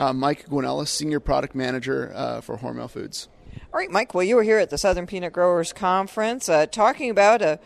Uh, Mike Guanella, Senior Product Manager uh, for Hormel Foods. All right, Mike. Well, you were here at the Southern Peanut Growers Conference uh, talking about a,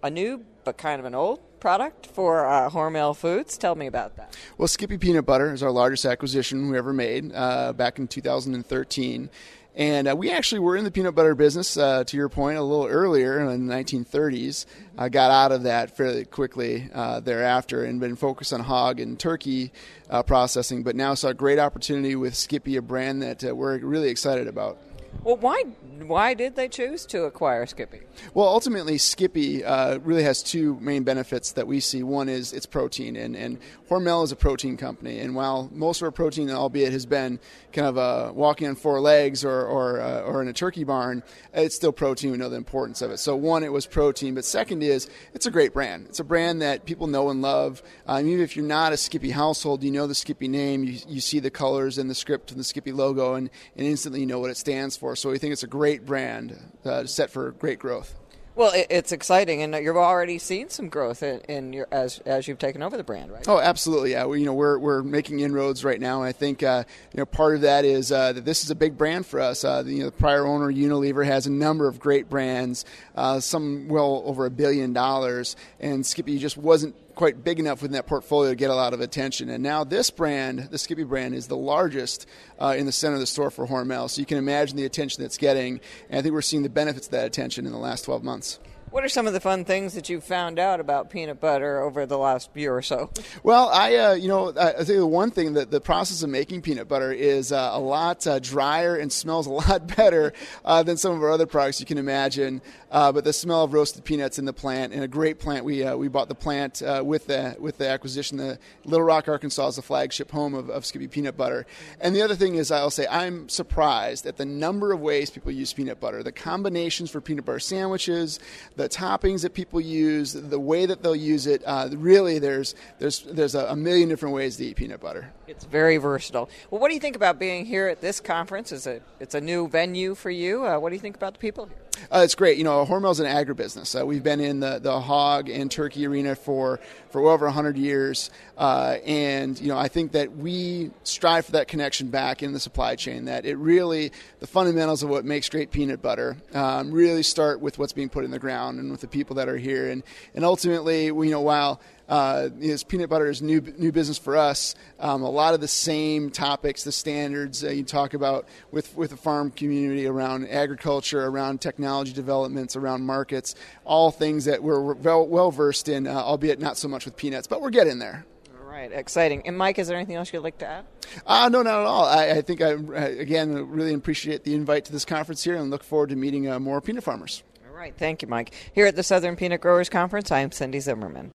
a new but kind of an old product for uh, Hormel Foods. Tell me about that. Well, Skippy Peanut Butter is our largest acquisition we ever made uh, back in 2013. And uh, we actually were in the peanut butter business, uh, to your point, a little earlier in the 1930s. I got out of that fairly quickly uh, thereafter and been focused on hog and turkey uh, processing, but now saw a great opportunity with Skippy, a brand that uh, we're really excited about. Well, why why did they choose to acquire Skippy? Well, ultimately, Skippy uh, really has two main benefits that we see. One is its protein, and, and Hormel is a protein company. And while most of our protein, albeit has been kind of uh, walking on four legs or or, uh, or in a turkey barn, it's still protein. We know the importance of it. So one, it was protein, but second is it's a great brand. It's a brand that people know and love. Um, even if you're not a Skippy household, you know the Skippy name. You, you see the colors and the script and the Skippy logo, and, and instantly you know what it stands for. So we think it's a great brand uh, set for great growth. Well, it's exciting, and you've already seen some growth in, in, your as as you've taken over the brand, right? Oh, absolutely. Yeah, we, you know we're we're making inroads right now, and I think uh, you know part of that is uh, that this is a big brand for us. Uh, the, you know, the prior owner Unilever has a number of great brands, uh, some well over a billion dollars, and Skippy just wasn't quite big enough within that portfolio to get a lot of attention. And now this brand, the Skippy brand, is the largest uh, in the center of the store for Hormel. So you can imagine the attention that's getting. And I think we're seeing the benefits of that attention in the last 12 months. What are some of the fun things that you've found out about peanut butter over the last year or so? Well, I, uh, you know, I, think the one thing that the process of making peanut butter is uh, a lot uh, drier and smells a lot better uh, than some of our other products you can imagine. Uh, but the smell of roasted peanuts in the plant, and a great plant. We uh, we bought the plant with the with the acquisition. The Little Rock, Arkansas, is the flagship home of, of Skippy peanut butter. And the other thing is, I'll say I'm surprised at the number of ways people use peanut butter. The combinations for peanut butter sandwiches, the toppings that people use, the way that they'll use it. Uh, really, there's there's there's a, a, million different ways to eat peanut butter. It's very versatile. Well, what do you think about being here at this conference? Is it it's a new venue for you? Uh, what do you think about the people here? Uh, it's great. You know, Hormel's an agribusiness. Uh, we've been in the, the hog and turkey arena for, for well over 100 years. Uh, and, you know, I think that we strive for that connection back in the supply chain, that it really, the fundamentals of what makes great peanut butter um, really start with what's being put in the ground and with the people that are here. And, and ultimately, you know, while uh, is peanut butter is new new business for us. Um, a lot of the same topics, the standards uh, you talk about with with the farm community around agriculture, around technology developments, around markets, all things that we're well, well versed in, uh, albeit not so much with peanuts, but we're getting there. All right, exciting. And Mike, is there anything else you'd like to add? Uh, no, not at all. I, I think I, again, really appreciate the invite to this conference here and look forward to meeting uh, more peanut farmers. All right, thank you, Mike. Here at the Southern Peanut Growers Conference, I am Cindy Zimmerman.